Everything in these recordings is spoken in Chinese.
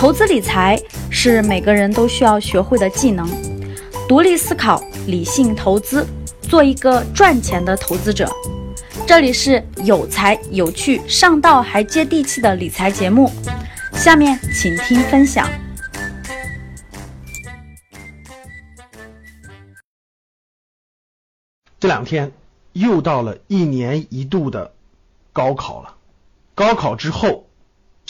投资理财是每个人都需要学会的技能，独立思考，理性投资，做一个赚钱的投资者。这里是有才有趣、上道还接地气的理财节目，下面请听分享。这两天又到了一年一度的高考了，高考之后。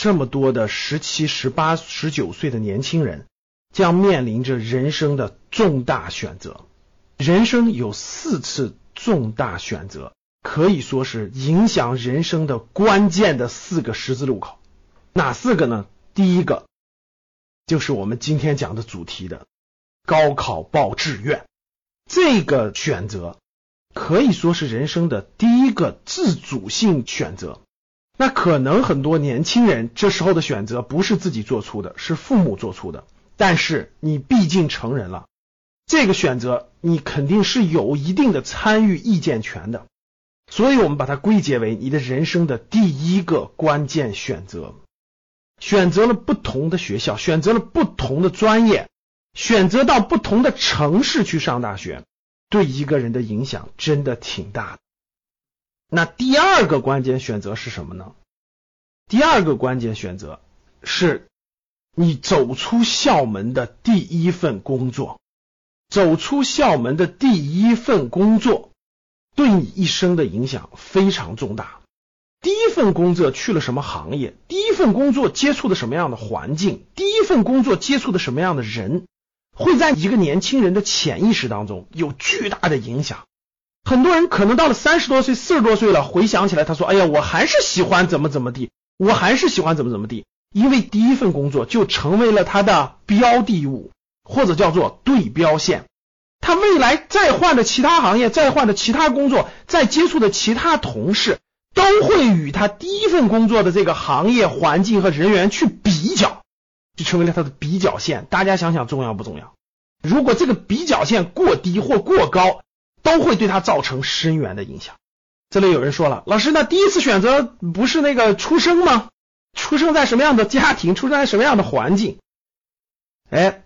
这么多的十七、十八、十九岁的年轻人将面临着人生的重大选择。人生有四次重大选择，可以说是影响人生的关键的四个十字路口。哪四个呢？第一个就是我们今天讲的主题的高考报志愿。这个选择可以说是人生的第一个自主性选择。那可能很多年轻人这时候的选择不是自己做出的，是父母做出的。但是你毕竟成人了，这个选择你肯定是有一定的参与意见权的。所以我们把它归结为你的人生的第一个关键选择。选择了不同的学校，选择了不同的专业，选择到不同的城市去上大学，对一个人的影响真的挺大的。那第二个关键选择是什么呢？第二个关键选择是你走出校门的第一份工作，走出校门的第一份工作对你一生的影响非常重大。第一份工作去了什么行业？第一份工作接触的什么样的环境？第一份工作接触的什么样的人？会在一个年轻人的潜意识当中有巨大的影响。很多人可能到了三十多岁、四十多岁了，回想起来，他说：“哎呀，我还是喜欢怎么怎么地，我还是喜欢怎么怎么地。”因为第一份工作就成为了他的标的物，或者叫做对标线。他未来再换的其他行业、再换的其他工作、再接触的其他同事，都会与他第一份工作的这个行业环境和人员去比较，就成为了他的比较线。大家想想，重要不重要？如果这个比较线过低或过高，都会对他造成深远的影响。这里有人说了，老师，那第一次选择不是那个出生吗？出生在什么样的家庭，出生在什么样的环境？哎，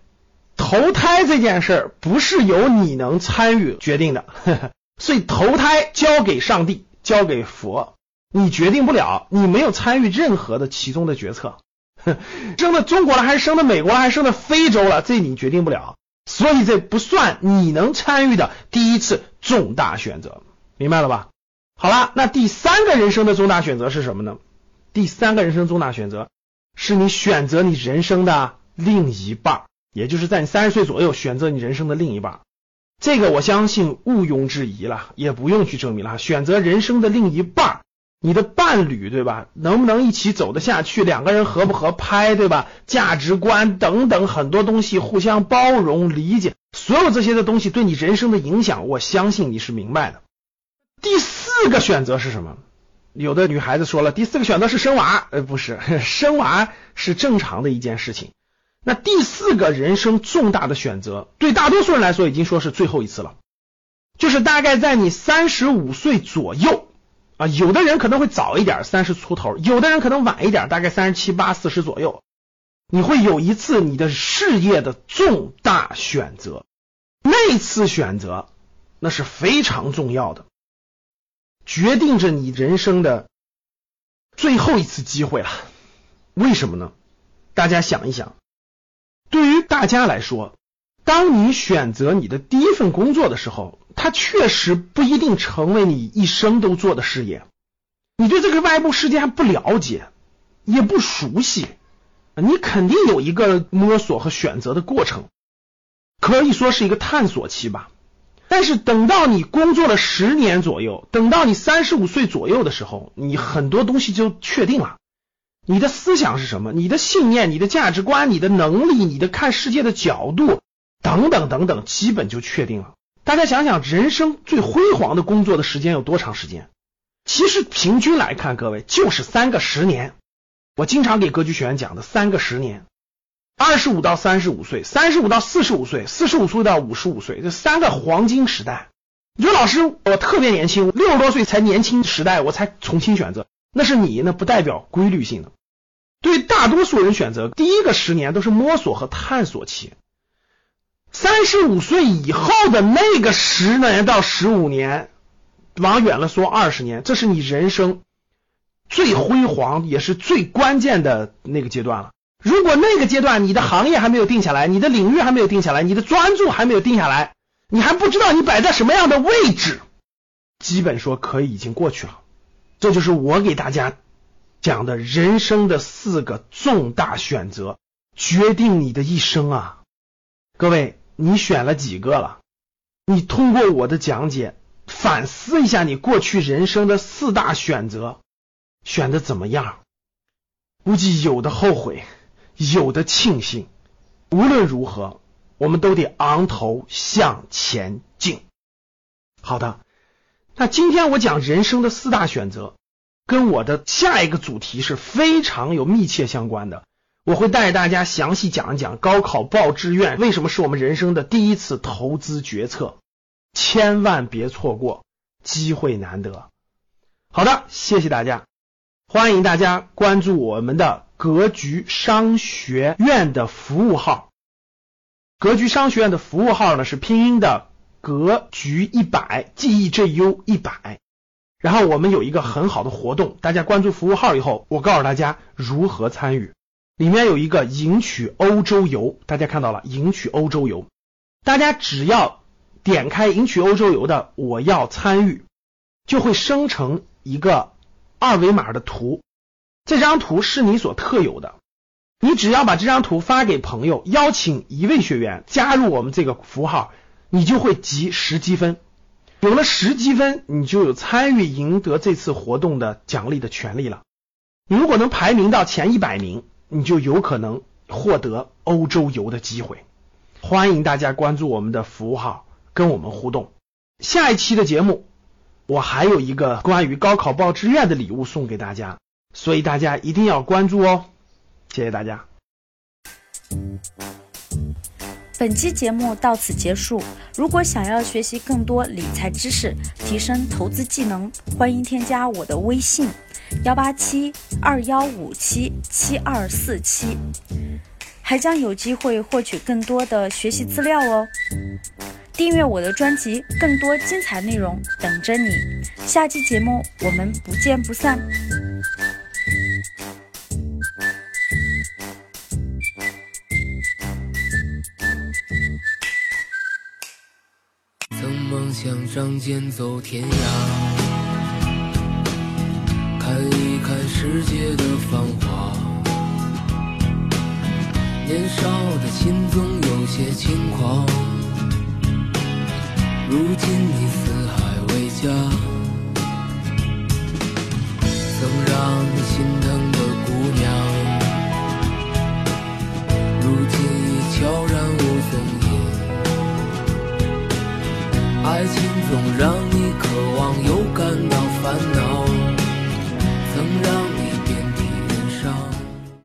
投胎这件事儿不是由你能参与决定的，所以投胎交给上帝，交给佛，你决定不了，你没有参与任何的其中的决策。生在中国了，还是生在美国了，还是生在非洲了，这你决定不了。所以这不算你能参与的第一次重大选择，明白了吧？好了，那第三个人生的重大选择是什么呢？第三个人生重大选择是你选择你人生的另一半，也就是在你三十岁左右选择你人生的另一半。这个我相信毋庸置疑了，也不用去证明了。选择人生的另一半。你的伴侣对吧？能不能一起走得下去？两个人合不合拍对吧？价值观等等很多东西，互相包容理解，所有这些的东西对你人生的影响，我相信你是明白的。第四个选择是什么？有的女孩子说了，第四个选择是生娃，呃，不是，生娃是正常的一件事情。那第四个人生重大的选择，对大多数人来说已经说是最后一次了，就是大概在你三十五岁左右。啊，有的人可能会早一点，三十出头；有的人可能晚一点，大概三十七八、四十左右。你会有一次你的事业的重大选择，那次选择那是非常重要的，决定着你人生的最后一次机会了。为什么呢？大家想一想，对于大家来说，当你选择你的第一份工作的时候。它确实不一定成为你一生都做的事业，你对这个外部世界还不了解，也不熟悉，你肯定有一个摸索和选择的过程，可以说是一个探索期吧。但是等到你工作了十年左右，等到你三十五岁左右的时候，你很多东西就确定了。你的思想是什么？你的信念、你的价值观、你的能力、你的看世界的角度等等等等，基本就确定了。大家想想，人生最辉煌的工作的时间有多长时间？其实平均来看，各位就是三个十年。我经常给格局学员讲的三个十年：二十五到三十五岁，三十五到四十五岁，四十五岁到五十五岁，这三个黄金时代。你说老师，我特别年轻，六十多岁才年轻时代，我才重新选择，那是你，那不代表规律性的。对大多数人选择，第一个十年都是摸索和探索期。三十五岁以后的那个十年到十五年，往远了说二十年，这是你人生最辉煌也是最关键的那个阶段了。如果那个阶段你的行业还没有定下来，你的领域还没有定下来，你的专注还没有定下来，你还不知道你摆在什么样的位置，基本说可以已经过去了。这就是我给大家讲的人生的四个重大选择，决定你的一生啊！各位，你选了几个了？你通过我的讲解反思一下你过去人生的四大选择，选的怎么样？估计有的后悔。有的庆幸，无论如何，我们都得昂头向前进。好的，那今天我讲人生的四大选择，跟我的下一个主题是非常有密切相关的。我会带大家详细讲一讲高考报志愿为什么是我们人生的第一次投资决策，千万别错过，机会难得。好的，谢谢大家，欢迎大家关注我们的。格局商学院的服务号，格局商学院的服务号呢是拼音的格局一百 G E J U 一百，然后我们有一个很好的活动，大家关注服务号以后，我告诉大家如何参与，里面有一个赢取欧洲游，大家看到了赢取欧洲游，大家只要点开赢取欧洲游的我要参与，就会生成一个二维码的图。这张图是你所特有的，你只要把这张图发给朋友，邀请一位学员加入我们这个符号，你就会集十积分。有了十积分，你就有参与赢得这次活动的奖励的权利了。你如果能排名到前一百名，你就有可能获得欧洲游的机会。欢迎大家关注我们的服务号，跟我们互动。下一期的节目，我还有一个关于高考报志愿的礼物送给大家。所以大家一定要关注哦，谢谢大家。本期节目到此结束。如果想要学习更多理财知识，提升投资技能，欢迎添加我的微信：幺八七二幺五七七二四七，还将有机会获取更多的学习资料哦。订阅我的专辑，更多精彩内容等着你。下期节目我们不见不散。曾梦想仗剑走天涯，世界的繁华。年少的心总有些轻狂，如今你四海为家，曾让